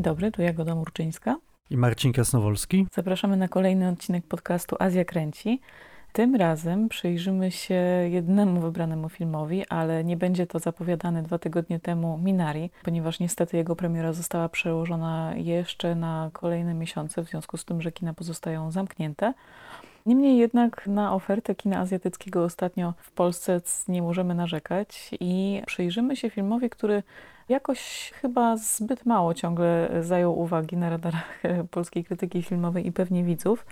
Dzień dobry, tu Jagoda Murczyńska. I Marcin Kasnowolski. Zapraszamy na kolejny odcinek podcastu Azja Kręci. Tym razem przyjrzymy się jednemu wybranemu filmowi, ale nie będzie to zapowiadany dwa tygodnie temu Minari, ponieważ niestety jego premiera została przełożona jeszcze na kolejne miesiące, w związku z tym, że kina pozostają zamknięte. Niemniej jednak na ofertę kina azjatyckiego ostatnio w Polsce nie możemy narzekać i przyjrzymy się filmowi, który jakoś chyba zbyt mało ciągle zajął uwagi na radarach polskiej krytyki filmowej i pewnie widzów,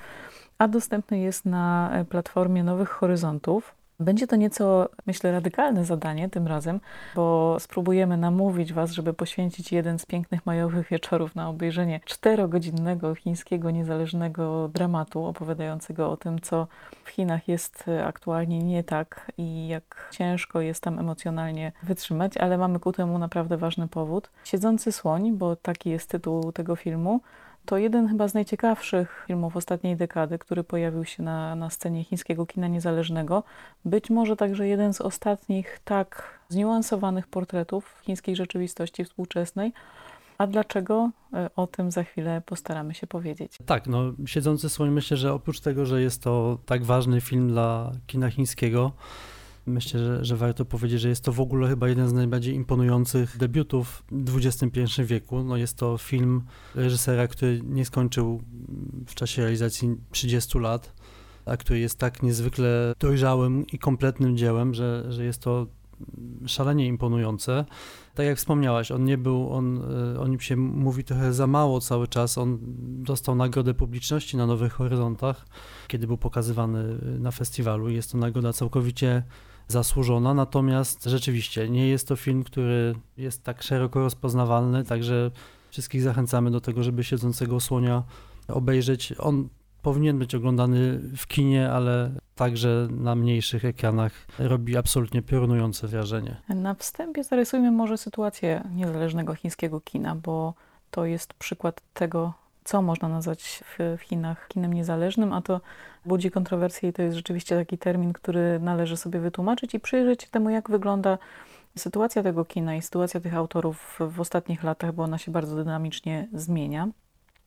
a dostępny jest na platformie Nowych Horyzontów. Będzie to nieco, myślę, radykalne zadanie tym razem, bo spróbujemy namówić Was, żeby poświęcić jeden z pięknych majowych wieczorów na obejrzenie czterogodzinnego chińskiego niezależnego dramatu opowiadającego o tym, co w Chinach jest aktualnie nie tak i jak ciężko jest tam emocjonalnie wytrzymać, ale mamy ku temu naprawdę ważny powód. Siedzący słoń, bo taki jest tytuł tego filmu, to jeden chyba z najciekawszych filmów ostatniej dekady, który pojawił się na, na scenie chińskiego kina niezależnego. Być może także jeden z ostatnich tak zniuansowanych portretów chińskiej rzeczywistości współczesnej. A dlaczego? E, o tym za chwilę postaramy się powiedzieć. Tak, no Siedzący Słoń myślę, że oprócz tego, że jest to tak ważny film dla kina chińskiego, Myślę, że, że warto powiedzieć, że jest to w ogóle chyba jeden z najbardziej imponujących debiutów w XXI wieku. No jest to film reżysera, który nie skończył w czasie realizacji 30 lat, a który jest tak niezwykle dojrzałym i kompletnym dziełem, że, że jest to szalenie imponujące. Tak jak wspomniałaś, on nie był, on, e, o nim się mówi trochę za mało cały czas. On dostał nagrodę publiczności na Nowych Horyzontach, kiedy był pokazywany na festiwalu. Jest to nagroda całkowicie zasłużona, natomiast rzeczywiście nie jest to film, który jest tak szeroko rozpoznawalny, także wszystkich zachęcamy do tego, żeby Siedzącego Słonia obejrzeć. On powinien być oglądany w kinie, ale także na mniejszych ekranach robi absolutnie piorunujące wrażenie. Na wstępie zarysujmy może sytuację niezależnego chińskiego kina, bo to jest przykład tego, co można nazwać w, Chinach kinem niezależnym, a to budzi kontrowersje i to jest rzeczywiście taki termin, który należy sobie wytłumaczyć i przyjrzeć się temu, jak wygląda sytuacja tego kina i sytuacja tych autorów w ostatnich latach, bo ona się bardzo dynamicznie zmienia.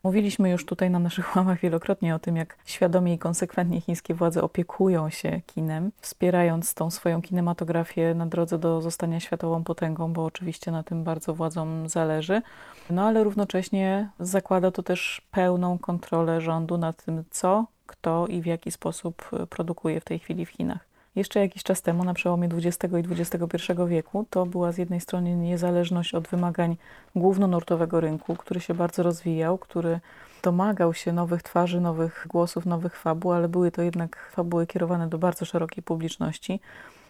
Mówiliśmy już tutaj na naszych łamach wielokrotnie o tym, jak świadomie i konsekwentnie chińskie władze opiekują się kinem, wspierając tą swoją kinematografię na drodze do zostania światową potęgą, bo oczywiście na tym bardzo władzom zależy. No ale równocześnie zakłada to też pełną kontrolę rządu nad tym, co, kto i w jaki sposób produkuje w tej chwili w Chinach. Jeszcze jakiś czas temu, na przełomie XX i XXI wieku, to była z jednej strony niezależność od wymagań głównonurtowego rynku, który się bardzo rozwijał, który domagał się nowych twarzy, nowych głosów, nowych fabuł, ale były to jednak fabuły kierowane do bardzo szerokiej publiczności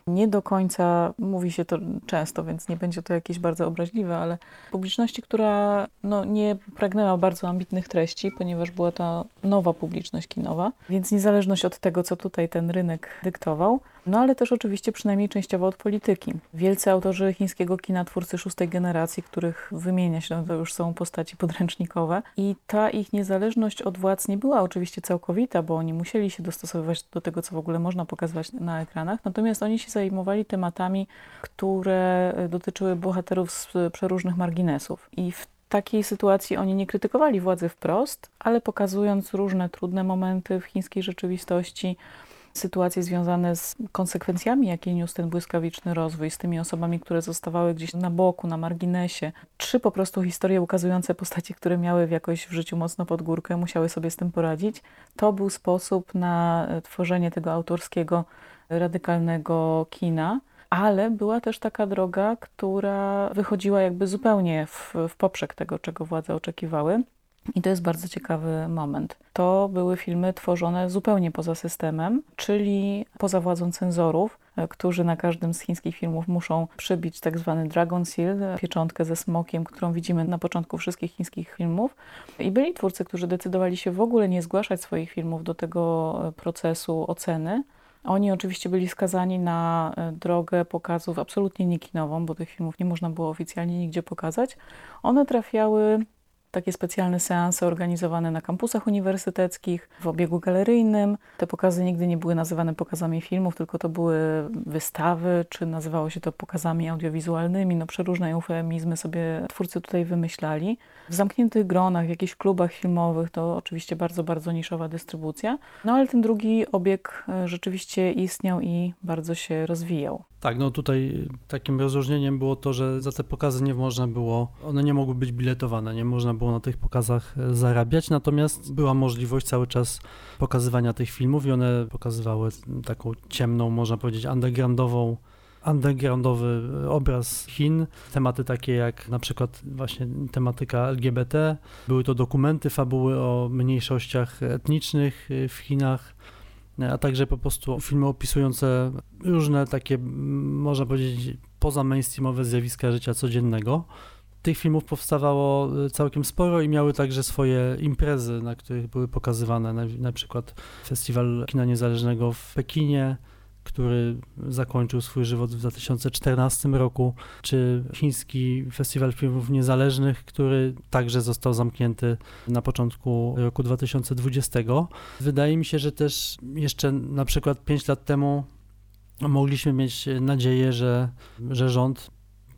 nie do końca, mówi się to często, więc nie będzie to jakieś bardzo obraźliwe, ale publiczności, która no, nie pragnęła bardzo ambitnych treści, ponieważ była to nowa publiczność kinowa, więc niezależność od tego, co tutaj ten rynek dyktował, no ale też oczywiście przynajmniej częściowo od polityki. Wielcy autorzy chińskiego kina, twórcy szóstej generacji, których wymienia się, to już są postaci podręcznikowe. I ta ich niezależność od władz nie była oczywiście całkowita, bo oni musieli się dostosowywać do tego, co w ogóle można pokazywać na ekranach, natomiast oni się zajmowali tematami, które dotyczyły bohaterów z przeróżnych marginesów i w takiej sytuacji oni nie krytykowali władzy wprost, ale pokazując różne trudne momenty w chińskiej rzeczywistości, sytuacje związane z konsekwencjami, jakie niósł ten błyskawiczny rozwój, z tymi osobami, które zostawały gdzieś na boku, na marginesie, czy po prostu historie ukazujące postaci, które miały jakoś w życiu mocno pod górkę, musiały sobie z tym poradzić. To był sposób na tworzenie tego autorskiego, radykalnego kina ale była też taka droga, która wychodziła jakby zupełnie w, w poprzek tego, czego władze oczekiwały. I to jest bardzo ciekawy moment. To były filmy tworzone zupełnie poza systemem, czyli poza władzą cenzorów, e, którzy na każdym z chińskich filmów muszą przybić tak zwany Dragon Seal, pieczątkę ze smokiem, którą widzimy na początku wszystkich chińskich filmów. I byli twórcy, którzy decydowali się w ogóle nie zgłaszać swoich filmów do tego e, procesu oceny. Oni oczywiście byli skazani na e, drogę pokazów absolutnie niekinową, bo tych filmów nie można było oficjalnie nigdzie pokazać. One trafiały takie specjalne seanse organizowane na kampusach uniwersyteckich, w obiegu galeryjnym. Te pokazy nigdy nie były nazywane pokazami filmów, tylko to były wystawy, czy nazywało się to pokazami audiowizualnymi. No przeróżne eufemizmy sobie twórcy tutaj wymyślali. W zamkniętych gronach, w jakichś klubach filmowych to oczywiście bardzo, bardzo niszowa dystrybucja. No ale ten drugi obieg e, rzeczywiście istniał i bardzo się rozwijał. Tak, no tutaj takim rozróżnieniem było to, że za te pokazy nie można było, one nie mogły być biletowane, nie można było na tych pokazach e, zarabiać, natomiast była możliwość cały czas pokazywania tych filmów i one pokazywały taką ciemną, można powiedzieć, undergroundową undergroundowy obraz Chin, tematy takie jak na przykład właśnie tematyka LGBT, były to dokumenty, fabuły o mniejszościach etnicznych w Chinach, a także po prostu filmy opisujące różne takie, można powiedzieć, poza mainstreamowe zjawiska życia codziennego. Tych filmów powstawało całkiem sporo i miały także swoje imprezy, na których były pokazywane, na, na przykład Festiwal Kina Niezależnego w Pekinie, który zakończył swój żywot w 2014 roku, czy Chiński Festiwal Filmów Niezależnych, który także został zamknięty na początku roku 2020. Wydaje mi się, że też jeszcze na przykład 5 lat temu mogliśmy mieć nadzieję, że, że rząd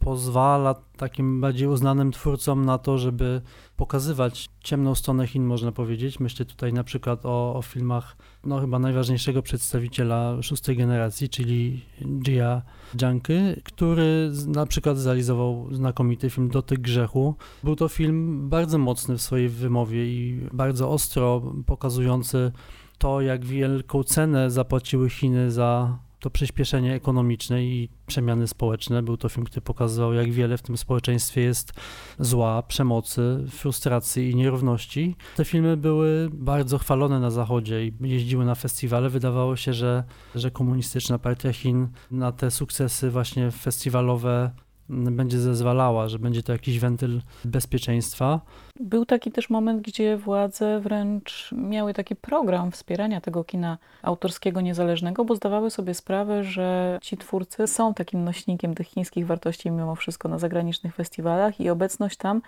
pozwala takim bardziej uznanym twórcom na to, żeby pokazywać ciemną stronę Chin, można powiedzieć. Myślę tutaj na przykład o, o filmach no chyba najważniejszego przedstawiciela szóstej generacji, czyli Jia Zhangke, który na przykład zrealizował znakomity film Dotyk grzechu. Był to film bardzo mocny w swojej wymowie i bardzo ostro pokazujący to, jak wielką cenę zapłaciły Chiny za to przyspieszenie ekonomiczne i przemiany społeczne. Był to film, który pokazywał, jak wiele w tym społeczeństwie jest zła, przemocy, frustracji i nierówności. Te filmy były bardzo chwalone na Zachodzie i jeździły na festiwale. Wydawało się, że, że komunistyczna partia Chin na te sukcesy właśnie festiwalowe będzie zezwalała, że będzie to jakiś wentyl bezpieczeństwa. Był taki też moment, gdzie władze wręcz miały taki program wspierania tego kina autorskiego niezależnego, bo zdawały sobie sprawę, że ci twórcy są takim nośnikiem tych chińskich wartości mimo wszystko na zagranicznych festiwalach i obecność tam,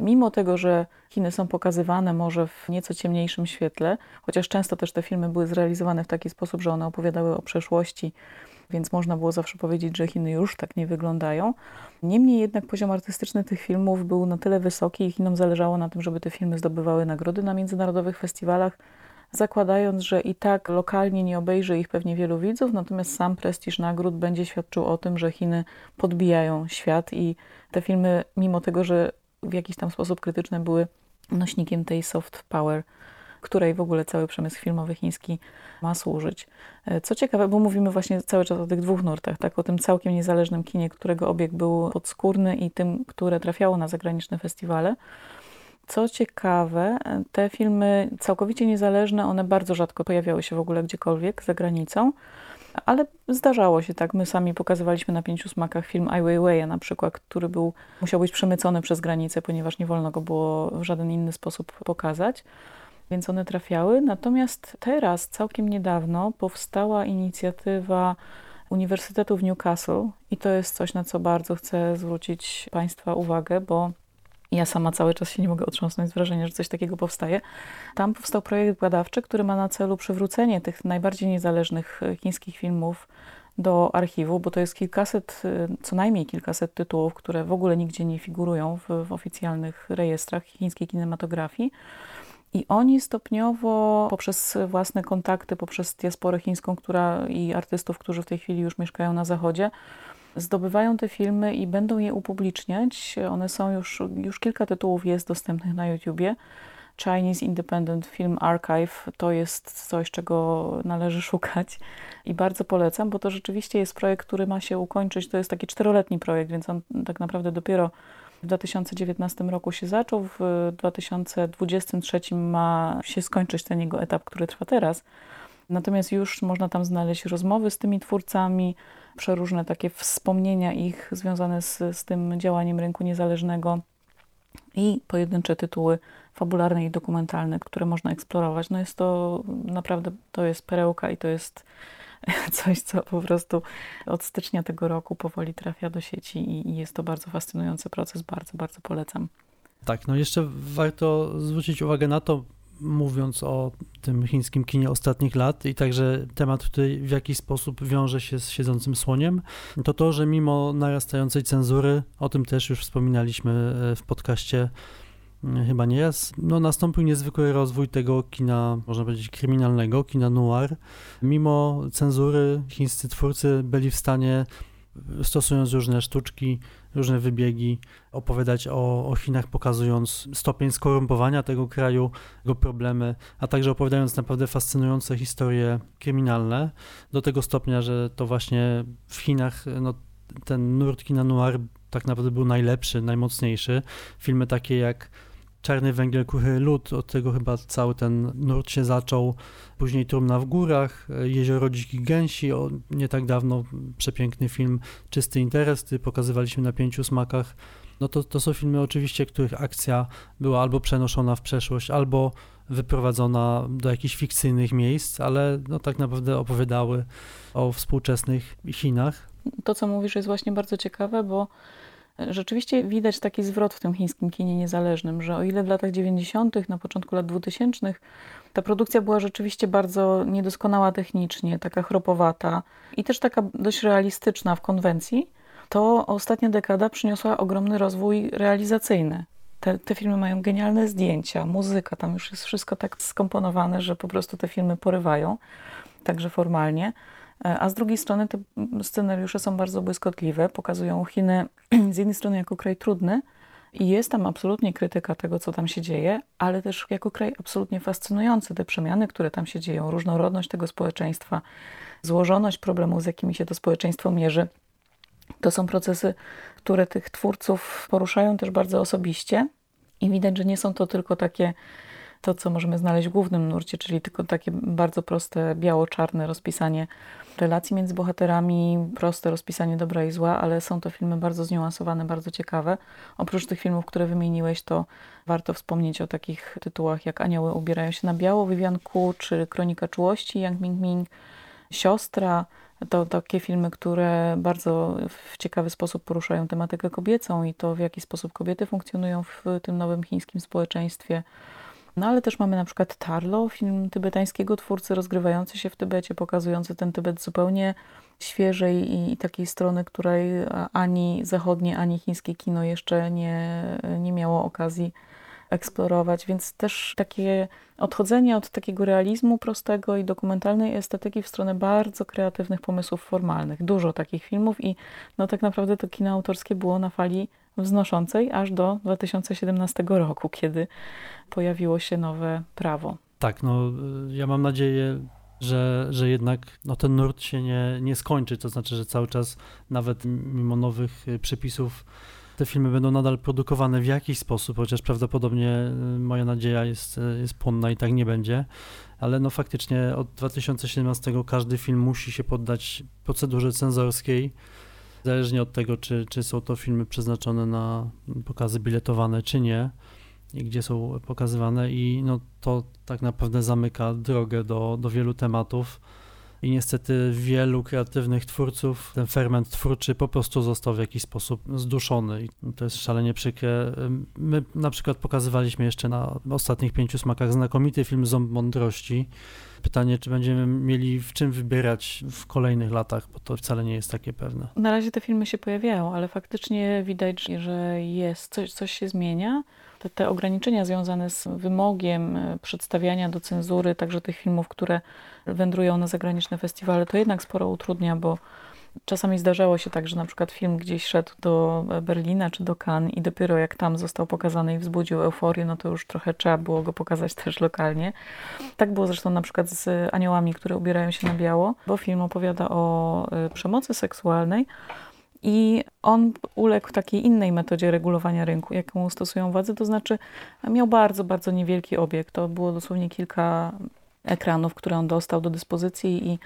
mimo tego, że Chiny są pokazywane może w nieco ciemniejszym świetle, chociaż często też te filmy były zrealizowane w taki sposób, że one opowiadały o przeszłości więc można było zawsze powiedzieć, że Chiny już tak nie wyglądają. Niemniej jednak poziom artystyczny tych filmów był na tyle wysoki i Chinom zależało na tym, żeby te filmy zdobywały nagrody na międzynarodowych festiwalach, zakładając, że i tak lokalnie nie obejrzy ich pewnie wielu widzów, natomiast sam prestiż nagród będzie świadczył o tym, że Chiny podbijają świat i te filmy, mimo tego, że w jakiś tam sposób krytyczne były nośnikiem tej soft power której w ogóle cały przemysł filmowy chiński ma służyć. E, co ciekawe, bo mówimy właśnie cały czas o tych dwóch nurtach, tak, o tym całkiem niezależnym kinie, którego obieg był podskórny i tym, które trafiało na zagraniczne festiwale. Co ciekawe, te filmy całkowicie niezależne, one bardzo rzadko pojawiały się w ogóle gdziekolwiek za granicą, ale zdarzało się tak. My sami pokazywaliśmy na pięciu smakach film Ai Weiwei na przykład, który był, musiał być przemycony przez granicę, ponieważ nie wolno go było w żaden inny sposób pokazać więc one trafiały. Natomiast teraz, całkiem niedawno, powstała inicjatywa Uniwersytetu w Newcastle i to jest coś, na co bardzo chcę zwrócić Państwa uwagę, bo ja sama cały czas się nie mogę otrząsnąć z wrażenia, że coś takiego powstaje. Tam powstał projekt badawczy, który ma na celu przywrócenie tych najbardziej niezależnych chińskich filmów do archiwu, bo to jest kilkaset, co najmniej kilkaset tytułów, które w ogóle nigdzie nie figurują w, w oficjalnych rejestrach chińskiej kinematografii. I oni stopniowo poprzez własne kontakty, poprzez diasporę chińską, która i artystów, którzy w tej chwili już mieszkają na zachodzie, zdobywają te filmy i będą je upubliczniać. One są już, już kilka tytułów jest dostępnych na YouTubie. Chinese Independent Film Archive to jest coś, czego należy szukać i bardzo polecam, bo to rzeczywiście jest projekt, który ma się ukończyć. To jest taki czteroletni projekt, więc on tak naprawdę dopiero w 2019 roku się zaczął, w 2023 ma się skończyć ten jego etap, który trwa teraz. Natomiast już można tam znaleźć rozmowy z tymi twórcami, przeróżne takie wspomnienia ich związane z, z tym działaniem rynku niezależnego i pojedyncze tytuły fabularne i dokumentalne, które można eksplorować. No jest to naprawdę, to jest perełka i to jest coś, co po prostu od stycznia tego roku powoli trafia do sieci i jest to bardzo fascynujący proces, bardzo, bardzo polecam. Tak, no jeszcze warto zwrócić uwagę na to, mówiąc o tym chińskim kinie ostatnich lat i także temat, który w jakiś sposób wiąże się z siedzącym słoniem, to to, że mimo narastającej cenzury, o tym też już wspominaliśmy e, w podcaście chyba nie jest, no nastąpił niezwykły rozwój tego kina, można powiedzieć, kryminalnego, kina noir. Mimo cenzury chińscy twórcy byli w stanie stosując różne sztuczki, różne wybiegi, opowiadać o, o Chinach, pokazując stopień skorumpowania tego kraju, jego problemy, a także opowiadając naprawdę fascynujące historie kryminalne, do tego stopnia, że to właśnie w Chinach no, ten nurt kina noir tak naprawdę był najlepszy, najmocniejszy. Filmy takie jak Czarny Węgiel, Kuchy Lód, od tego chyba cały ten nurt się zaczął. Później Trumna w górach, Jezioro Dzikich Gęsi, o, nie tak dawno przepiękny film Czysty Interes, pokazywaliśmy na pięciu smakach. No to, to są filmy oczywiście, których akcja była albo przenoszona w przeszłość, albo wyprowadzona do jakichś fikcyjnych miejsc, ale no tak naprawdę opowiadały o współczesnych Chinach. To, co mówisz, jest właśnie bardzo ciekawe, bo Rzeczywiście widać taki zwrot w tym chińskim kinie niezależnym, że o ile w latach 90., na początku lat 2000 ta produkcja była rzeczywiście bardzo niedoskonała technicznie, taka chropowata i też taka dość realistyczna w konwencji, to ostatnia dekada przyniosła ogromny rozwój realizacyjny. Te, te filmy mają genialne zdjęcia, muzyka, tam już jest wszystko tak skomponowane, że po prostu te filmy porywają, także formalnie. E, a z drugiej strony te scenariusze są bardzo błyskotliwe, pokazują Chiny z jednej strony jako kraj trudny i jest tam absolutnie krytyka tego, co tam się dzieje, ale też jako kraj absolutnie fascynujący, te przemiany, które tam się dzieją, różnorodność tego społeczeństwa, złożoność problemów, z jakimi się to społeczeństwo mierzy. To są procesy, które tych twórców poruszają też bardzo osobiście i widać, że nie są to tylko takie to, co możemy znaleźć w głównym nurcie, czyli tylko takie bardzo proste, biało-czarne rozpisanie relacji między bohaterami, proste rozpisanie dobra i zła, ale są to filmy bardzo zniuansowane, bardzo ciekawe. Oprócz tych filmów, które wymieniłeś, to warto wspomnieć o takich tytułach jak Anioły ubierają się na biało, Vivian czy Kronika czułości, Yang Ming Ming, Siostra, to takie filmy, które bardzo w ciekawy sposób poruszają tematykę kobiecą i to, w jaki sposób kobiety funkcjonują w tym nowym chińskim społeczeństwie. No ale też mamy na przykład Tarlo, film tybetańskiego twórcy rozgrywający się w Tybecie, pokazujący ten Tybet zupełnie świeżej i takiej strony, której ani zachodnie, ani chińskie kino jeszcze nie, nie miało okazji eksplorować, więc też takie odchodzenie od takiego realizmu prostego i dokumentalnej estetyki w stronę bardzo kreatywnych pomysłów formalnych. Dużo takich filmów i no tak naprawdę to kino autorskie było na fali wznoszącej aż do 2017 roku, kiedy pojawiło się nowe prawo. Tak, no ja mam nadzieję, że, że jednak no, ten nurt się nie, nie skończy, to znaczy, że cały czas nawet mimo nowych przepisów te filmy będą nadal produkowane w jakiś sposób, chociaż prawdopodobnie y, moja nadzieja jest, y, jest płonna i tak nie będzie, ale no faktycznie od 2017 każdy film musi się poddać procedurze cenzorskiej, zależnie od tego, czy, czy są to filmy przeznaczone na pokazy biletowane, czy nie i gdzie są pokazywane. I no to tak naprawdę zamyka drogę do, do wielu tematów i niestety wielu kreatywnych twórców ten ferment twórczy po prostu został w jakiś sposób zduszony i to jest szalenie przykre. My na przykład pokazywaliśmy jeszcze na ostatnich pięciu smakach znakomity film Ząb Mądrości. Pytanie, czy będziemy mieli w czym wybierać w kolejnych latach, bo to wcale nie jest takie pewne. Na razie te filmy się pojawiają, ale faktycznie widać, że jest coś, coś się zmienia te, te ograniczenia związane z wymogiem e, przedstawiania do cenzury także tych filmów, które wędrują na zagraniczne festiwale, to jednak sporo utrudnia, bo czasami zdarzało się tak, że na przykład film gdzieś szedł do Berlina czy do Cannes i dopiero jak tam został pokazany i wzbudził euforię, no to już trochę trzeba było go pokazać też lokalnie. Tak było zresztą na przykład z Aniołami, które ubierają się na biało, bo film opowiada o e, przemocy seksualnej, i on uległ takiej innej metodzie regulowania rynku, jaką stosują władze, to znaczy miał bardzo, bardzo niewielki obiekt. To było dosłownie kilka ekranów, które on dostał do dyspozycji i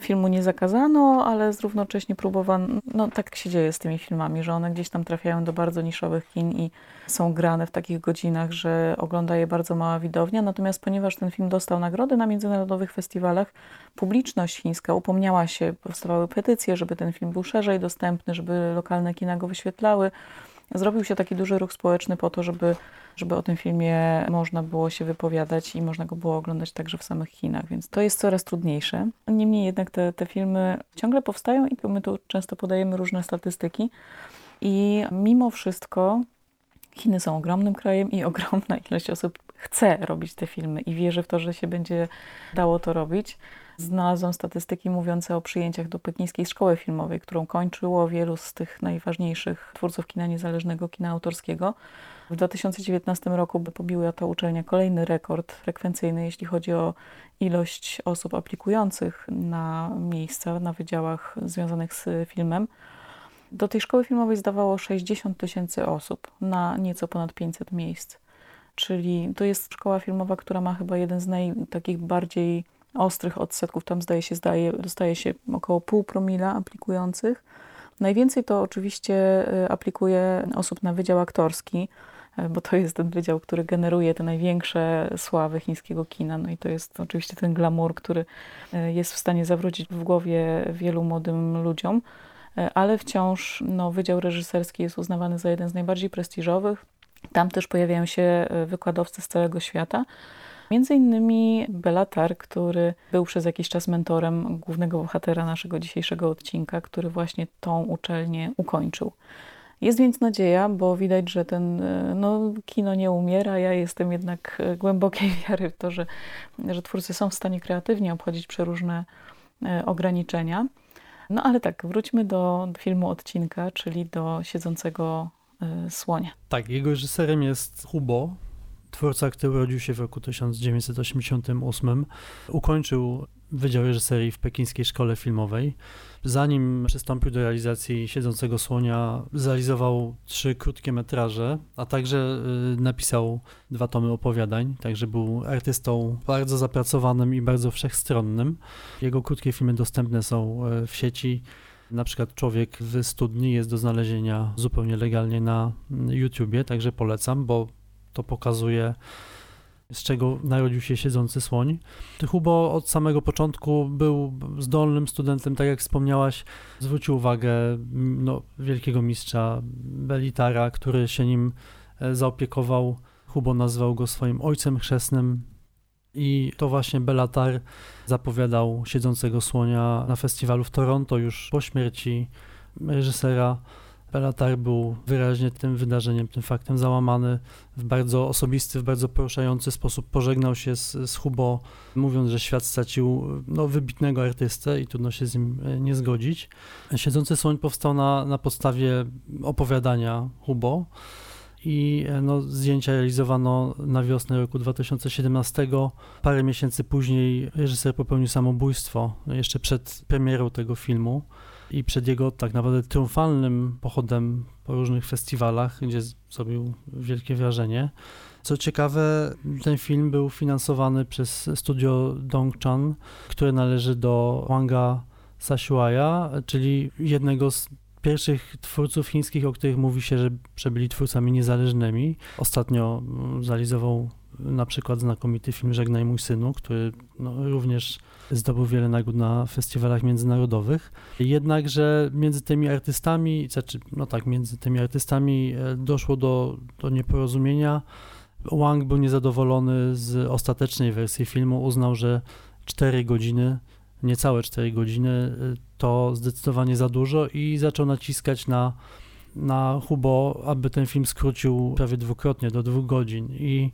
filmu nie zakazano, ale równocześnie próbowano, no tak się dzieje z tymi filmami, że one gdzieś tam trafiają do bardzo niszowych kin i są grane w takich godzinach, że ogląda je bardzo mała widownia, natomiast ponieważ ten film dostał nagrody na międzynarodowych festiwalach, publiczność chińska upomniała się, powstawały petycje, żeby ten film był szerzej dostępny, żeby lokalne kina go wyświetlały, zrobił się taki duży ruch społeczny po to, żeby, żeby o tym filmie można było się wypowiadać i można go było oglądać także w samych Chinach, więc to jest coraz trudniejsze. Niemniej jednak te, te filmy ciągle powstają i my tu często podajemy różne statystyki i mimo wszystko Chiny są ogromnym krajem i ogromna ilość osób chce robić te filmy i wierzy w to, że się będzie dało to robić. Znalazłam statystyki mówiące o przyjęciach do pekińskiej szkoły filmowej, którą kończyło wielu z tych najważniejszych twórców kina niezależnego, kina autorskiego. W 2019 roku pobiła ta uczelnia kolejny rekord frekwencyjny, jeśli chodzi o ilość osób aplikujących na miejsca na wydziałach związanych z filmem. Do tej szkoły filmowej zdawało 60 tysięcy osób na nieco ponad 500 miejsc. Czyli to jest szkoła filmowa, która ma chyba jeden z naj, takich bardziej ostrych odsetków. Tam zdaje się, zdaje, dostaje się około pół promila aplikujących. Najwięcej to oczywiście y, aplikuje osób na wydział aktorski, bo to jest ten wydział, który generuje te największe sławy chińskiego kina. No i to jest oczywiście ten glamour, który y, jest w stanie zawrócić w głowie wielu młodym ludziom. Ale wciąż no, wydział reżyserski jest uznawany za jeden z najbardziej prestiżowych. Tam też pojawiają się wykładowcy z całego świata. Między innymi Belatar, który był przez jakiś czas mentorem głównego bohatera naszego dzisiejszego odcinka, który właśnie tą uczelnię ukończył. Jest więc nadzieja, bo widać, że ten no, kino nie umiera. Ja jestem jednak głębokiej wiary w to, że, że twórcy są w stanie kreatywnie obchodzić przeróżne e, ograniczenia. No ale tak, wróćmy do filmu odcinka, czyli do siedzącego e, słonia. Tak, jego reżyserem jest Hubo, twórca, który urodził się w roku 1988, ukończył Wydział Reżyserii w Pekińskiej Szkole Filmowej. Zanim przystąpił do realizacji Siedzącego Słonia, zrealizował trzy krótkie metraże, a także y, napisał dwa tomy opowiadań, także był artystą bardzo zapracowanym i bardzo wszechstronnym. Jego krótkie filmy dostępne są y, w sieci. Na przykład Człowiek w studni jest do znalezienia zupełnie legalnie na YouTubie, także polecam, bo to pokazuje, z czego narodził się siedzący słoń. Hubo od samego początku był zdolnym studentem, tak jak wspomniałaś, zwrócił uwagę no, wielkiego mistrza Belitara, który się nim e, zaopiekował. Hubo nazwał go swoim ojcem chrzestnym i to właśnie Belatar zapowiadał siedzącego słonia na festiwalu w Toronto już po śmierci reżysera Belatar był wyraźnie tym wydarzeniem, tym faktem załamany w bardzo osobisty, w bardzo poruszający sposób. Pożegnał się z, z Hubo, mówiąc, że świat stracił no, wybitnego artystę i trudno się z nim e, nie zgodzić. Siedzący Słoń powstał na, na podstawie opowiadania Hubo i e, no, zdjęcia realizowano na wiosnę roku 2017. Parę miesięcy później reżyser popełnił samobójstwo, jeszcze przed premierą tego filmu i przed jego tak naprawdę triumfalnym pochodem po różnych festiwalach, gdzie zrobił wielkie wrażenie. Co ciekawe, ten film był finansowany przez studio Dongchan, które należy do Wanga Sashuaya, czyli jednego z pierwszych twórców chińskich, o których mówi się, że, że byli twórcami niezależnymi. Ostatnio zrealizował na przykład znakomity film Żegnaj mój synu, który no, również zdobył wiele nagród na festiwalach międzynarodowych. Jednakże między tymi artystami, znaczy, no tak, między tymi artystami e, doszło do, do nieporozumienia. Wang był niezadowolony z ostatecznej wersji filmu, uznał, że 4 godziny, niecałe 4 godziny e, to zdecydowanie za dużo i zaczął naciskać na, na Hubo, aby ten film skrócił prawie dwukrotnie do dwóch godzin i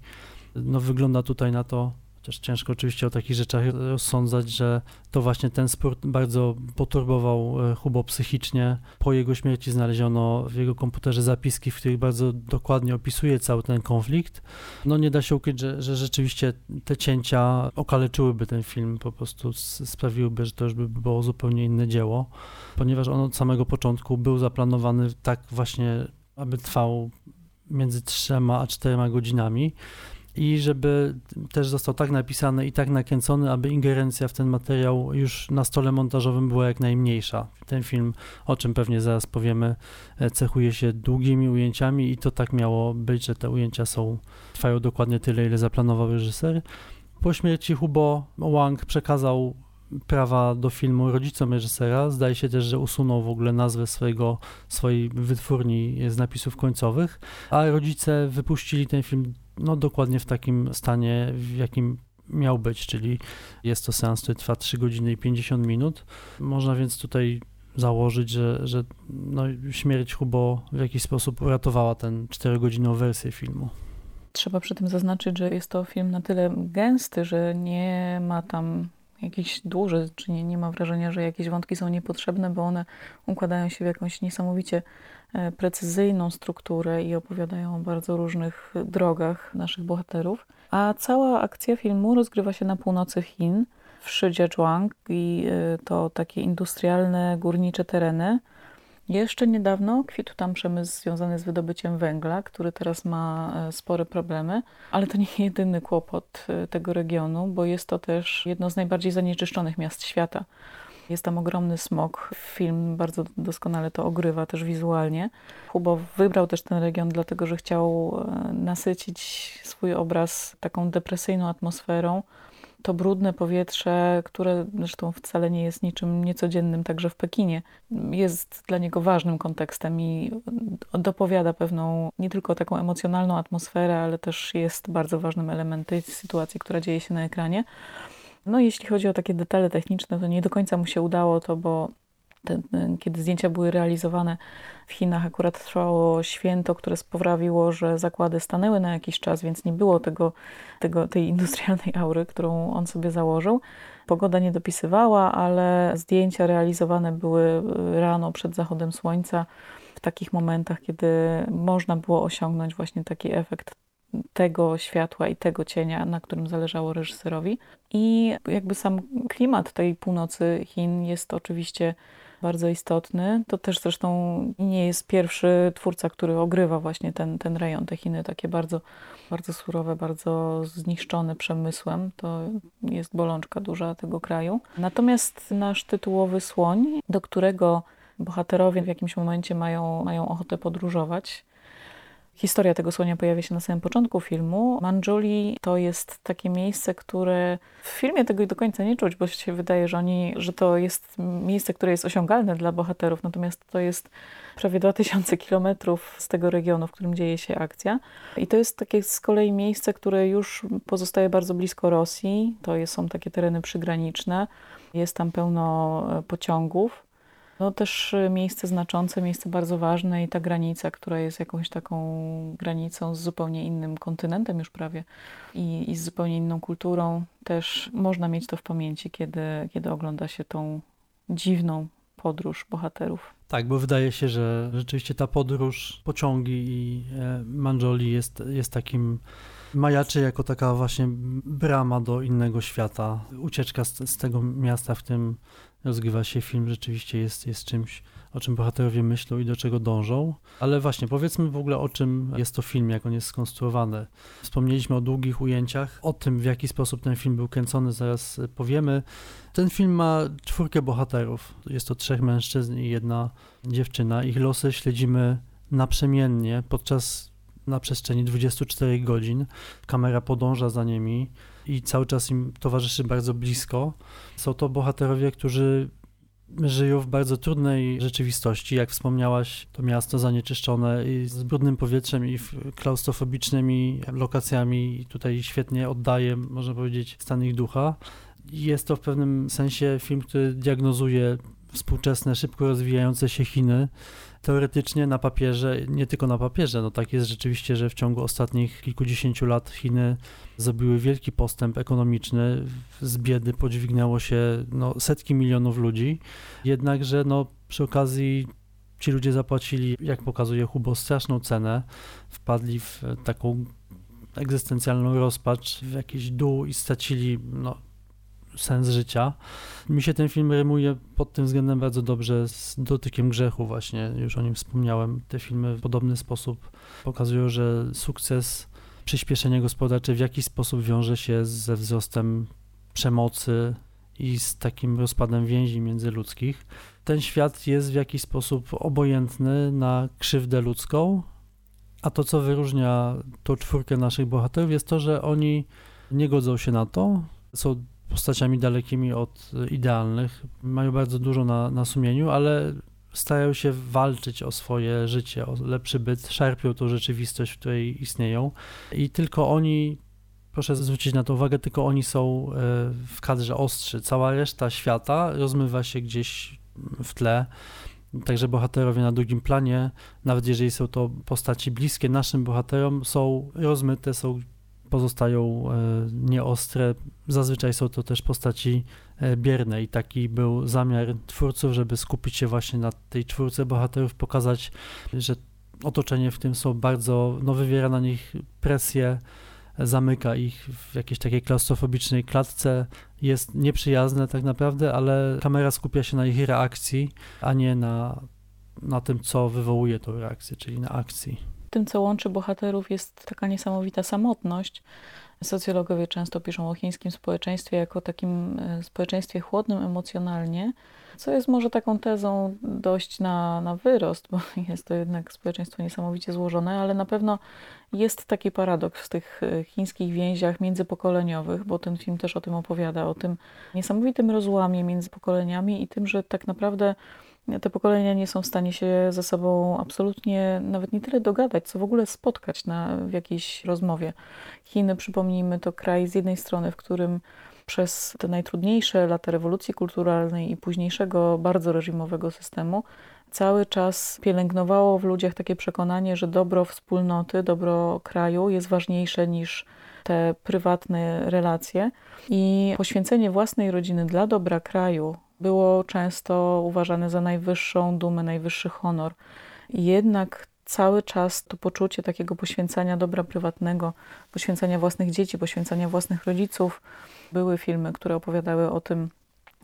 no, wygląda tutaj na to, Chociaż ciężko oczywiście o takich rzeczach rozsądzać, że to właśnie ten sport bardzo poturbował e, Hubo psychicznie. Po jego śmierci znaleziono w jego komputerze zapiski, w których bardzo dokładnie opisuje cały ten konflikt. No nie da się ukryć, że, że rzeczywiście te cięcia okaleczyłyby ten film, po prostu sprawiłyby, że to już by było zupełnie inne dzieło, ponieważ on od samego początku był zaplanowany tak właśnie, aby trwał między trzema a czterema godzinami i żeby też został tak napisany i tak nakręcony, aby ingerencja w ten materiał już na stole montażowym była jak najmniejsza. Ten film, o czym pewnie zaraz powiemy, e, cechuje się długimi ujęciami i to tak miało być, że te ujęcia są, trwają dokładnie tyle, ile zaplanował reżyser. Po śmierci Hubo Wang przekazał prawa do filmu rodzicom reżysera. Zdaje się też, że usunął w ogóle nazwę swojego, swojej wytwórni z napisów końcowych, a rodzice wypuścili ten film no, dokładnie w takim stanie, w jakim miał być, czyli jest to seans, który trwa 3 godziny i 50 minut. Można więc tutaj założyć, że, że no, śmierć Hubo w jakiś sposób uratowała ten 4-godzinną wersję filmu. Trzeba przy tym zaznaczyć, że jest to film na tyle gęsty, że nie ma tam jakichś dłuży, czy nie, nie ma wrażenia, że jakieś wątki są niepotrzebne, bo one układają się w jakąś niesamowicie precyzyjną strukturę i opowiadają o bardzo różnych drogach naszych bohaterów. A cała akcja filmu rozgrywa się na północy Chin, w Shijiazhuang i e, to takie industrialne, górnicze tereny, jeszcze niedawno kwitł tam przemysł związany z wydobyciem węgla, który teraz ma e, spore problemy, ale to nie jedyny kłopot e, tego regionu, bo jest to też jedno z najbardziej zanieczyszczonych miast świata. Jest tam ogromny smog. Film bardzo doskonale to ogrywa też wizualnie. Hubo wybrał też ten region dlatego, że chciał e, nasycić swój obraz taką depresyjną atmosferą, to brudne powietrze, które zresztą wcale nie jest niczym niecodziennym także w Pekinie, jest dla niego ważnym kontekstem i dopowiada pewną nie tylko taką emocjonalną atmosferę, ale też jest bardzo ważnym elementem sytuacji, która dzieje się na ekranie. No jeśli chodzi o takie detale techniczne, to nie do końca mu się udało to, bo ten, kiedy zdjęcia były realizowane w Chinach, akurat trwało święto, które sprawiło, że zakłady stanęły na jakiś czas, więc nie było tego, tego, tej industrialnej aury, którą on sobie założył. Pogoda nie dopisywała, ale zdjęcia realizowane były rano przed zachodem słońca, w takich momentach, kiedy można było osiągnąć właśnie taki efekt tego światła i tego cienia, na którym zależało reżyserowi. I jakby sam klimat tej północy Chin jest oczywiście bardzo istotny. To też zresztą nie jest pierwszy twórca, który ogrywa właśnie ten, ten rejon, te Chiny takie bardzo, bardzo surowe, bardzo zniszczone przemysłem. To jest bolączka duża tego kraju. Natomiast nasz tytułowy słoń, do którego bohaterowie w jakimś momencie mają, mają ochotę podróżować, Historia tego słonia pojawia się na samym początku filmu. Manjuli to jest takie miejsce, które w filmie tego do końca nie czuć, bo się wydaje, że, oni, że to jest miejsce, które jest osiągalne dla bohaterów, natomiast to jest prawie 2000 kilometrów z tego regionu, w którym dzieje się akcja. I to jest takie z kolei miejsce, które już pozostaje bardzo blisko Rosji. To są takie tereny przygraniczne. Jest tam pełno e, pociągów. No też y, miejsce znaczące, miejsce bardzo ważne i ta granica, która jest jakąś taką granicą z zupełnie innym kontynentem już prawie i, i z zupełnie inną kulturą, też można mieć to w pamięci, kiedy, kiedy ogląda się tą dziwną podróż bohaterów. Tak, bo wydaje się, że rzeczywiście ta podróż, pociągi i e, Manjoli jest, jest takim majaczy jako taka właśnie brama do innego świata. Ucieczka z, z tego miasta, w którym rozgrywa się film, rzeczywiście jest, jest czymś, o czym bohaterowie myślą i do czego dążą. Ale właśnie, powiedzmy w ogóle o czym jest to film, jak on jest skonstruowany. Wspomnieliśmy o długich ujęciach, o tym w jaki sposób ten film był kręcony, zaraz powiemy. Ten film ma czwórkę bohaterów. Jest to trzech mężczyzn i jedna dziewczyna. Ich losy śledzimy naprzemiennie podczas na przestrzeni 24 godzin. Kamera podąża za nimi i cały czas im towarzyszy bardzo blisko. Są to bohaterowie, którzy żyją w bardzo trudnej rzeczywistości. Jak wspomniałaś, to miasto zanieczyszczone i z brudnym powietrzem i klaustrofobicznymi lokacjami. I tutaj świetnie oddaje, można powiedzieć, stan ich ducha. Jest to w pewnym sensie film, który diagnozuje współczesne, szybko rozwijające się Chiny, teoretycznie na papierze, nie tylko na papierze, no tak jest rzeczywiście, że w ciągu ostatnich kilkudziesięciu lat Chiny zrobiły wielki postęp ekonomiczny, z biedy podźwignęło się no, setki milionów ludzi, jednakże no, przy okazji ci ludzie zapłacili, jak pokazuje Hubo, straszną cenę, wpadli w taką egzystencjalną rozpacz, w jakiś dół i stracili no, sens życia. Mi się ten film rymuje pod tym względem bardzo dobrze z dotykiem grzechu właśnie, już o nim wspomniałem. Te filmy w podobny sposób pokazują, że sukces, przyspieszenie gospodarcze w jakiś sposób wiąże się ze wzrostem przemocy i z takim rozpadem więzi międzyludzkich. Ten świat jest w jakiś sposób obojętny na krzywdę ludzką, a to, co wyróżnia tą czwórkę naszych bohaterów, jest to, że oni nie godzą się na to, są postaciami dalekimi od idealnych. Mają bardzo dużo na, na sumieniu, ale starają się walczyć o swoje życie, o lepszy byt, szarpią tą rzeczywistość, w której istnieją i tylko oni, proszę zwrócić na to uwagę, tylko oni są e, w kadrze ostrzy. Cała reszta świata rozmywa się gdzieś w tle. Także bohaterowie na drugim planie, nawet jeżeli są to postaci bliskie naszym bohaterom, są rozmyte, są pozostają e, nieostre. Zazwyczaj są to też postaci e, bierne i taki był zamiar twórców, żeby skupić się właśnie na tej czwórce bohaterów, pokazać, że otoczenie w tym są bardzo, no wywiera na nich presję, zamyka ich w jakiejś takiej klaustrofobicznej klatce, jest nieprzyjazne tak naprawdę, ale kamera skupia się na ich reakcji, a nie na, na tym, co wywołuje tą reakcję, czyli na akcji tym, co łączy bohaterów, jest taka niesamowita samotność. Socjologowie często piszą o chińskim społeczeństwie jako takim e, społeczeństwie chłodnym emocjonalnie, co jest może taką tezą dość na, na wyrost, bo jest to jednak społeczeństwo niesamowicie złożone, ale na pewno jest taki paradoks w tych e, chińskich więziach międzypokoleniowych, bo ten film też o tym opowiada, o tym niesamowitym rozłamie między pokoleniami i tym, że tak naprawdę te pokolenia nie są w stanie się ze sobą absolutnie nawet nie tyle dogadać, co w ogóle spotkać na, w jakiejś rozmowie. Chiny, przypomnijmy, to kraj z jednej strony, w którym przez te najtrudniejsze lata rewolucji kulturalnej i późniejszego, bardzo reżimowego systemu, cały czas pielęgnowało w ludziach takie przekonanie, że dobro wspólnoty, dobro kraju jest ważniejsze niż te prywatne relacje i poświęcenie własnej rodziny dla dobra kraju, było często uważane za najwyższą dumę, najwyższy honor. jednak cały czas to poczucie takiego poświęcania dobra prywatnego, poświęcania własnych dzieci, poświęcania własnych rodziców. Były filmy, które opowiadały o tym,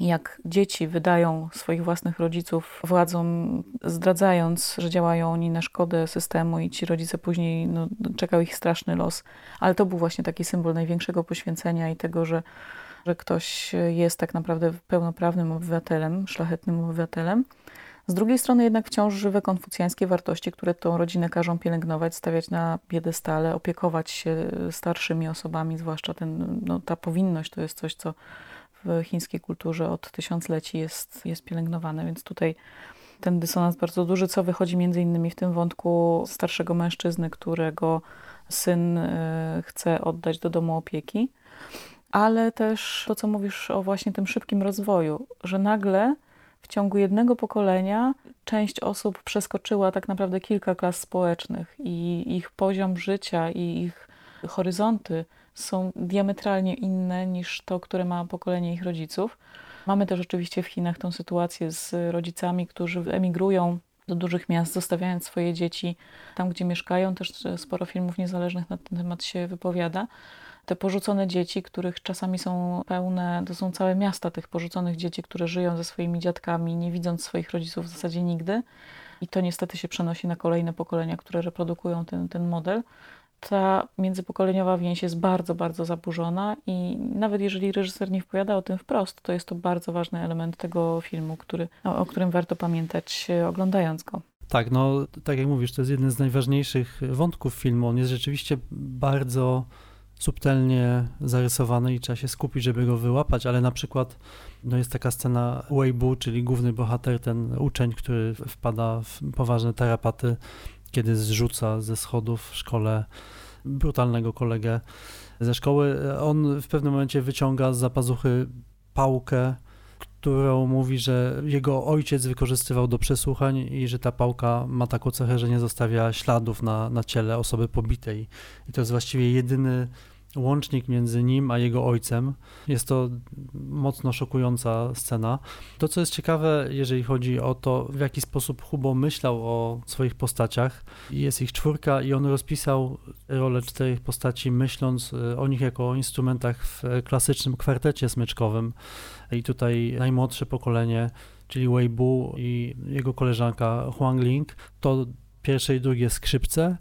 jak dzieci wydają swoich własnych rodziców władzom, zdradzając, że działają oni na szkodę systemu i ci rodzice później no, czekał ich straszny los. Ale to był właśnie taki symbol największego poświęcenia i tego, że że ktoś jest tak naprawdę pełnoprawnym obywatelem, szlachetnym obywatelem. Z drugiej strony jednak wciąż żywe konfucjańskie wartości, które tą rodzinę każą pielęgnować, stawiać na piedestale, opiekować się starszymi osobami, zwłaszcza ten, no, ta powinność to jest coś, co w chińskiej kulturze od tysiącleci jest, jest pielęgnowane, więc tutaj ten dysonans bardzo duży, co wychodzi między innymi w tym wątku starszego mężczyzny, którego syn e, chce oddać do domu opieki ale też to, co mówisz o właśnie tym szybkim rozwoju, że nagle w ciągu jednego pokolenia część osób przeskoczyła tak naprawdę kilka klas społecznych i ich poziom życia i ich horyzonty są diametralnie inne niż to, które ma pokolenie ich rodziców. Mamy też oczywiście w Chinach tą sytuację z rodzicami, którzy emigrują do dużych miast, zostawiając swoje dzieci tam, gdzie mieszkają. Też sporo filmów niezależnych na ten temat się wypowiada te porzucone dzieci, których czasami są pełne, to są całe miasta tych porzuconych dzieci, które żyją ze swoimi dziadkami, nie widząc swoich rodziców w zasadzie nigdy. I to niestety się przenosi na kolejne pokolenia, które reprodukują ten, ten model. Ta międzypokoleniowa więź jest bardzo, bardzo zaburzona i nawet jeżeli reżyser nie wpowiada o tym wprost, to jest to bardzo ważny element tego filmu, który, o, o którym warto pamiętać e, oglądając go. Tak, no tak jak mówisz, to jest jeden z najważniejszych wątków filmu. On jest rzeczywiście bardzo subtelnie zarysowany i trzeba się skupić, żeby go wyłapać, ale na przykład no jest taka scena Weibu, czyli główny bohater, ten uczeń, który wpada w poważne tarapaty, kiedy zrzuca ze schodów w szkole brutalnego kolegę ze szkoły. On w pewnym momencie wyciąga z zapazuchy pałkę, którą mówi, że jego ojciec wykorzystywał do przesłuchań i że ta pałka ma taką cechę, że nie zostawia śladów na, na ciele osoby pobitej. I to jest właściwie jedyny łącznik między nim a jego ojcem. Jest to mocno szokująca scena. To, co jest ciekawe, jeżeli chodzi o to, w jaki sposób Hubo myślał o swoich postaciach, jest ich czwórka i on rozpisał rolę czterech postaci, myśląc e, o nich jako o instrumentach w klasycznym kwartecie smyczkowym. I tutaj najmłodsze pokolenie, czyli Wei Bu i jego koleżanka Huang Ling, to pierwsze i drugie skrzypce,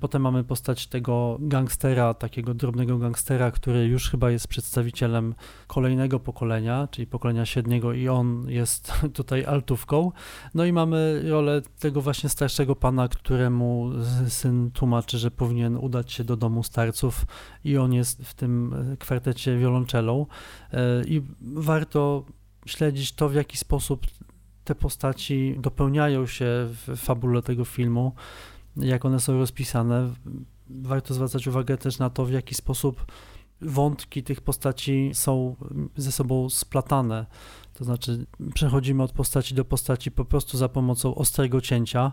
Potem mamy postać tego gangstera, takiego drobnego gangstera, który już chyba jest przedstawicielem kolejnego pokolenia, czyli pokolenia średniego i on jest tutaj altówką. No i mamy rolę tego właśnie starszego pana, któremu syn tłumaczy, że powinien udać się do domu starców i on jest w tym kwartecie wiolonczelą e, i warto śledzić to, w jaki sposób te postaci dopełniają się w fabule tego filmu, jak one są rozpisane. Warto zwracać uwagę też na to, w jaki sposób wątki tych postaci są ze sobą splatane. To znaczy, przechodzimy od postaci do postaci po prostu za pomocą ostrego cięcia.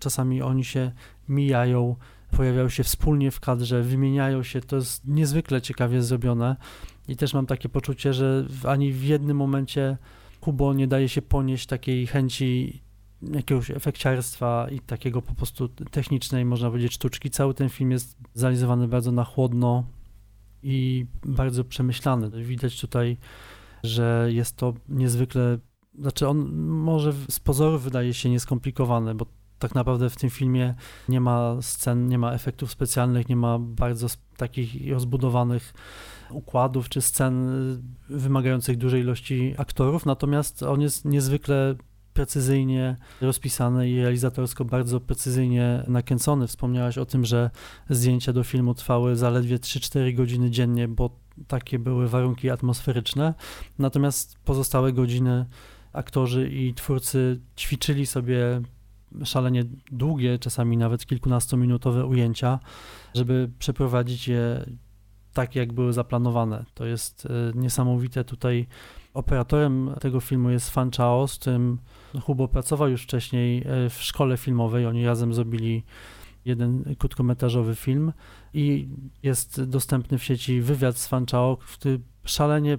Czasami oni się mijają, pojawiają się wspólnie w kadrze, wymieniają się. To jest niezwykle ciekawie zrobione. I też mam takie poczucie, że ani w jednym momencie Kubo nie daje się ponieść takiej chęci jakiegoś efekciarstwa i takiego po prostu technicznej, można powiedzieć, sztuczki. Cały ten film jest zrealizowany bardzo na chłodno i bardzo przemyślany. Widać tutaj, że jest to niezwykle, znaczy on może z pozoru wydaje się nieskomplikowany, bo tak naprawdę w tym filmie nie ma scen, nie ma efektów specjalnych, nie ma bardzo takich rozbudowanych układów czy scen wymagających dużej ilości aktorów, natomiast on jest niezwykle precyzyjnie rozpisany i realizatorsko bardzo precyzyjnie nakręcony. Wspomniałaś o tym, że zdjęcia do filmu trwały zaledwie 3-4 godziny dziennie, bo takie były warunki atmosferyczne. Natomiast pozostałe godziny aktorzy i twórcy ćwiczyli sobie szalenie długie, czasami nawet kilkunastominutowe ujęcia, żeby przeprowadzić je tak, jak były zaplanowane. To jest e, niesamowite. Tutaj operatorem tego filmu jest Fan Chao, z którym Hubo pracował już wcześniej e, w szkole filmowej. Oni razem zrobili jeden krótkometrażowy film i jest dostępny w sieci wywiad z Fan Chao, który szalenie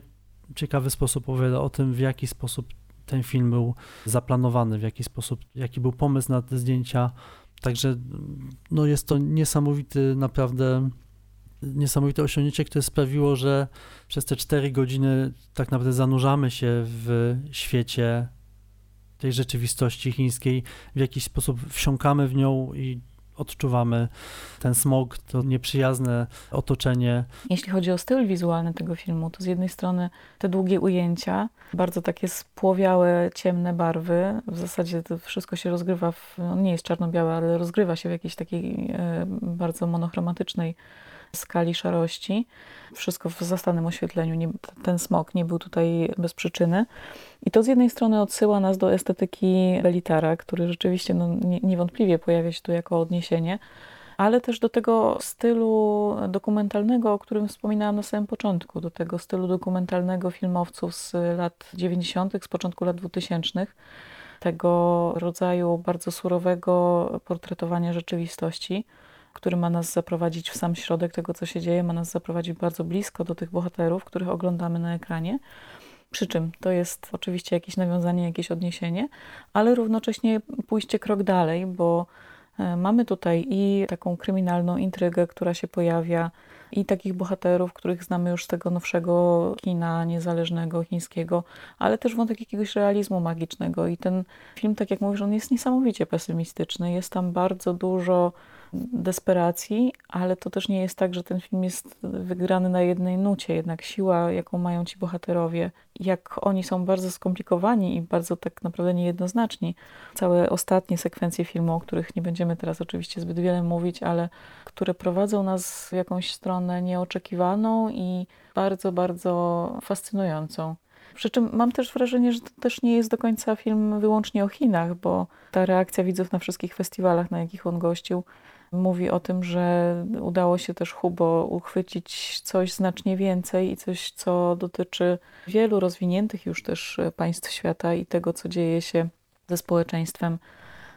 ciekawy sposób opowiada o tym, w jaki sposób ten film był zaplanowany, w jaki sposób, jaki był pomysł na te zdjęcia. Także no jest to niesamowity naprawdę niesamowite osiągnięcie, które sprawiło, że przez te 4 godziny tak naprawdę zanurzamy się w świecie tej rzeczywistości chińskiej, w jakiś sposób wsiąkamy w nią i odczuwamy ten smog, to nieprzyjazne otoczenie. Jeśli chodzi o styl wizualny tego filmu, to z jednej strony te długie ujęcia, bardzo takie spłowiałe, ciemne barwy. W zasadzie to wszystko się rozgrywa, w, no nie jest czarno-białe, ale rozgrywa się w jakiejś takiej e, bardzo monochromatycznej skali szarości. Wszystko w zastanym oświetleniu. Nie, ten smog nie był tutaj bez przyczyny. I to z jednej strony odsyła nas do estetyki Belitara, który rzeczywiście no, nie, niewątpliwie pojawia się tu jako odniesienie, ale też do tego stylu dokumentalnego, o którym wspominałam na samym początku, do tego stylu dokumentalnego filmowców z lat 90., z początku lat 2000 tego rodzaju bardzo surowego portretowania rzeczywistości który ma nas zaprowadzić w sam środek tego, co się dzieje, ma nas zaprowadzić bardzo blisko do tych bohaterów, których oglądamy na ekranie. Przy czym to jest oczywiście jakieś nawiązanie, jakieś odniesienie, ale równocześnie pójście krok dalej, bo e, mamy tutaj i taką kryminalną intrygę, która się pojawia, i takich bohaterów, których znamy już z tego nowszego kina niezależnego chińskiego, ale też wątek jakiegoś realizmu magicznego. I ten film, tak jak mówisz, on jest niesamowicie pesymistyczny. Jest tam bardzo dużo desperacji, ale to też nie jest tak, że ten film jest wygrany na jednej nucie. Jednak siła, jaką mają ci bohaterowie, jak oni są bardzo skomplikowani i bardzo tak naprawdę niejednoznaczni. Całe ostatnie sekwencje filmu, o których nie będziemy teraz oczywiście zbyt wiele mówić, ale które prowadzą nas w jakąś stronę nieoczekiwaną i bardzo, bardzo fascynującą. Przy czym mam też wrażenie, że to też nie jest do końca film wyłącznie o Chinach, bo ta reakcja widzów na wszystkich festiwalach, na jakich on gościł, mówi o tym, że udało się też Hubo uchwycić coś znacznie więcej i coś, co dotyczy wielu rozwiniętych już też państw świata i tego, co dzieje się ze społeczeństwem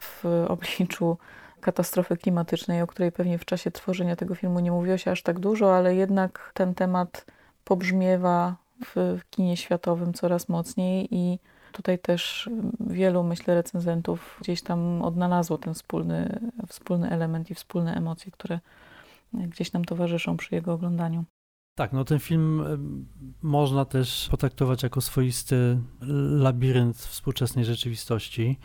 w obliczu katastrofy klimatycznej, o której pewnie w czasie tworzenia tego filmu nie mówiło się aż tak dużo, ale jednak ten temat pobrzmiewa w kinie światowym coraz mocniej i Tutaj też wielu, myślę, recenzentów gdzieś tam odnalazło ten wspólny, wspólny element i wspólne emocje, które gdzieś nam towarzyszą przy jego oglądaniu. Tak, no ten film można też potraktować jako swoisty labirynt współczesnej rzeczywistości.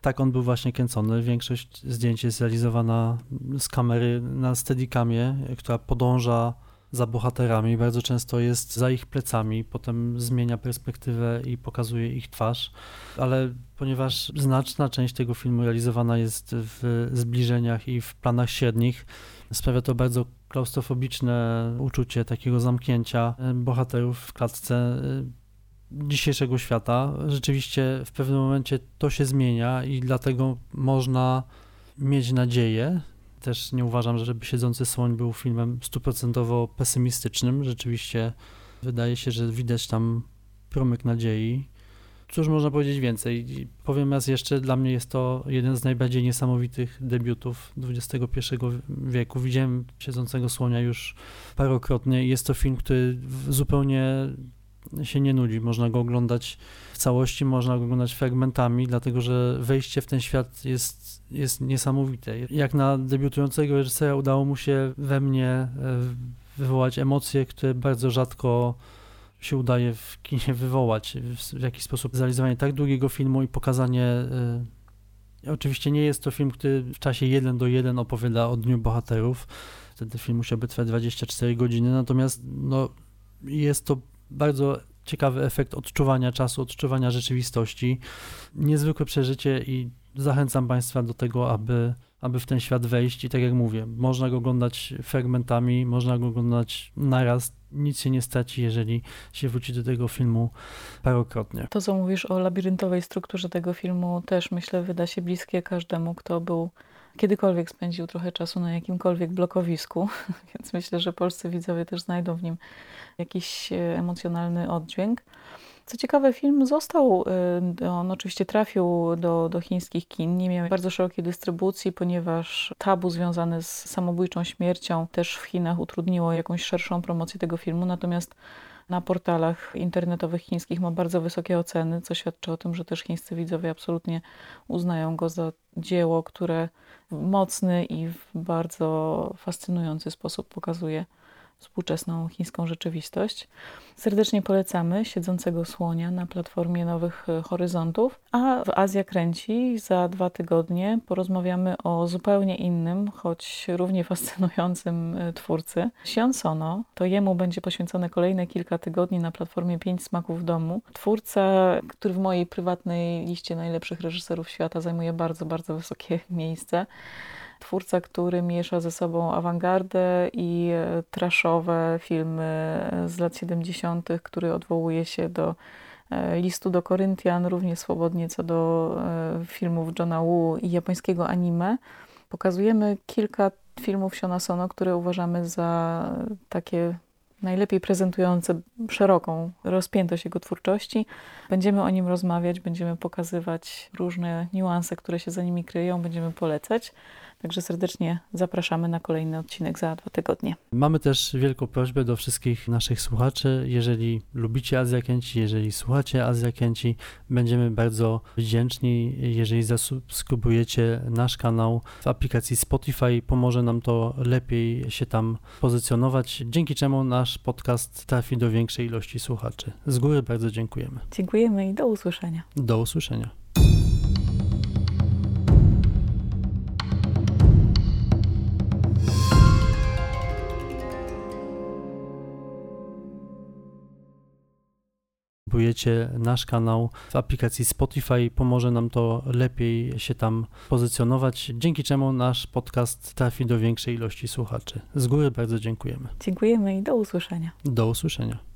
tak on był właśnie kręcony. Większość zdjęć jest realizowana z kamery na steadicamie, która podąża za bohaterami, bardzo często jest za ich plecami, potem zmienia perspektywę i pokazuje ich twarz, ale ponieważ znaczna część tego filmu realizowana jest w zbliżeniach i w planach średnich, sprawia to bardzo klaustrofobiczne uczucie takiego zamknięcia bohaterów w klatce y, dzisiejszego świata. Rzeczywiście w pewnym momencie to się zmienia i dlatego można mieć nadzieję, też nie uważam, żeby Siedzący Słoń był filmem stuprocentowo pesymistycznym. Rzeczywiście wydaje się, że widać tam promyk nadziei. Cóż można powiedzieć więcej? Powiem raz jeszcze, dla mnie jest to jeden z najbardziej niesamowitych debiutów XXI wieku. Widziałem Siedzącego Słonia już parokrotnie jest to film, który zupełnie się nie nudzi. Można go oglądać w całości, można go oglądać fragmentami, dlatego że wejście w ten świat jest, jest niesamowite. Jak na debiutującego reżysera udało mu się we mnie e, wywołać emocje, które bardzo rzadko się udaje w kinie wywołać. W jakiś sposób zrealizowanie tak długiego filmu i pokazanie. Y, oczywiście nie jest to film, który w czasie 1 do 1 opowiada o Dniu Bohaterów. Wtedy film musiałby trwać 24 godziny, natomiast no, jest to bardzo ciekawy efekt odczuwania czasu, odczuwania rzeczywistości. Niezwykłe przeżycie i zachęcam Państwa do tego, aby, aby w ten świat wejść. I tak jak mówię, można go oglądać fragmentami, można go oglądać naraz. Nic się nie straci, jeżeli się wróci do tego filmu parokrotnie. To, co mówisz o labiryntowej strukturze tego filmu, też myślę, wyda się bliskie każdemu, kto był kiedykolwiek spędził trochę czasu na jakimkolwiek blokowisku, więc myślę, że polscy widzowie też znajdą w nim jakiś e, emocjonalny oddźwięk. Co ciekawe, film został, e, on oczywiście trafił do, do chińskich kin, nie miał bardzo szerokiej dystrybucji, ponieważ tabu związane z samobójczą śmiercią też w Chinach utrudniło jakąś szerszą promocję tego filmu, natomiast na portalach internetowych chińskich ma bardzo wysokie oceny, co świadczy o tym, że też chińscy widzowie absolutnie uznają go za dzieło, które w mocny i w bardzo fascynujący sposób pokazuje współczesną chińską rzeczywistość. Serdecznie polecamy Siedzącego Słonia na platformie Nowych Horyzontów, a w Azja Kręci za dwa tygodnie porozmawiamy o zupełnie innym, choć równie fascynującym e, twórcy. Sion Sono, to jemu będzie poświęcone kolejne kilka tygodni na platformie Pięć Smaków Domu. Twórca, który w mojej prywatnej liście najlepszych reżyserów świata zajmuje bardzo, bardzo wysokie miejsce twórca, który miesza ze sobą awangardę i e, traszowe filmy z lat 70., który odwołuje się do e, listu do Koryntian, równie swobodnie co do e, filmów Johna Woo i japońskiego anime. Pokazujemy kilka filmów Siona Sono, które uważamy za takie najlepiej prezentujące szeroką rozpiętość jego twórczości. Będziemy o nim rozmawiać, będziemy pokazywać różne niuanse, które się za nimi kryją, będziemy polecać. Także serdecznie zapraszamy na kolejny odcinek za dwa tygodnie. Mamy też wielką prośbę do wszystkich naszych słuchaczy. Jeżeli lubicie Azja Kęci, jeżeli słuchacie Azja Kęci, będziemy bardzo wdzięczni, jeżeli zasubskrybujecie nasz kanał w aplikacji Spotify. Pomoże nam to lepiej się tam pozycjonować, dzięki czemu nasz podcast trafi do większej ilości słuchaczy. Z góry bardzo dziękujemy. Dziękujemy i do usłyszenia. Do usłyszenia. Subskrybujecie nasz kanał w aplikacji Spotify, pomoże nam to lepiej się tam pozycjonować, dzięki czemu nasz podcast trafi do większej ilości słuchaczy. Z góry bardzo dziękujemy. Dziękujemy i do usłyszenia. Do usłyszenia.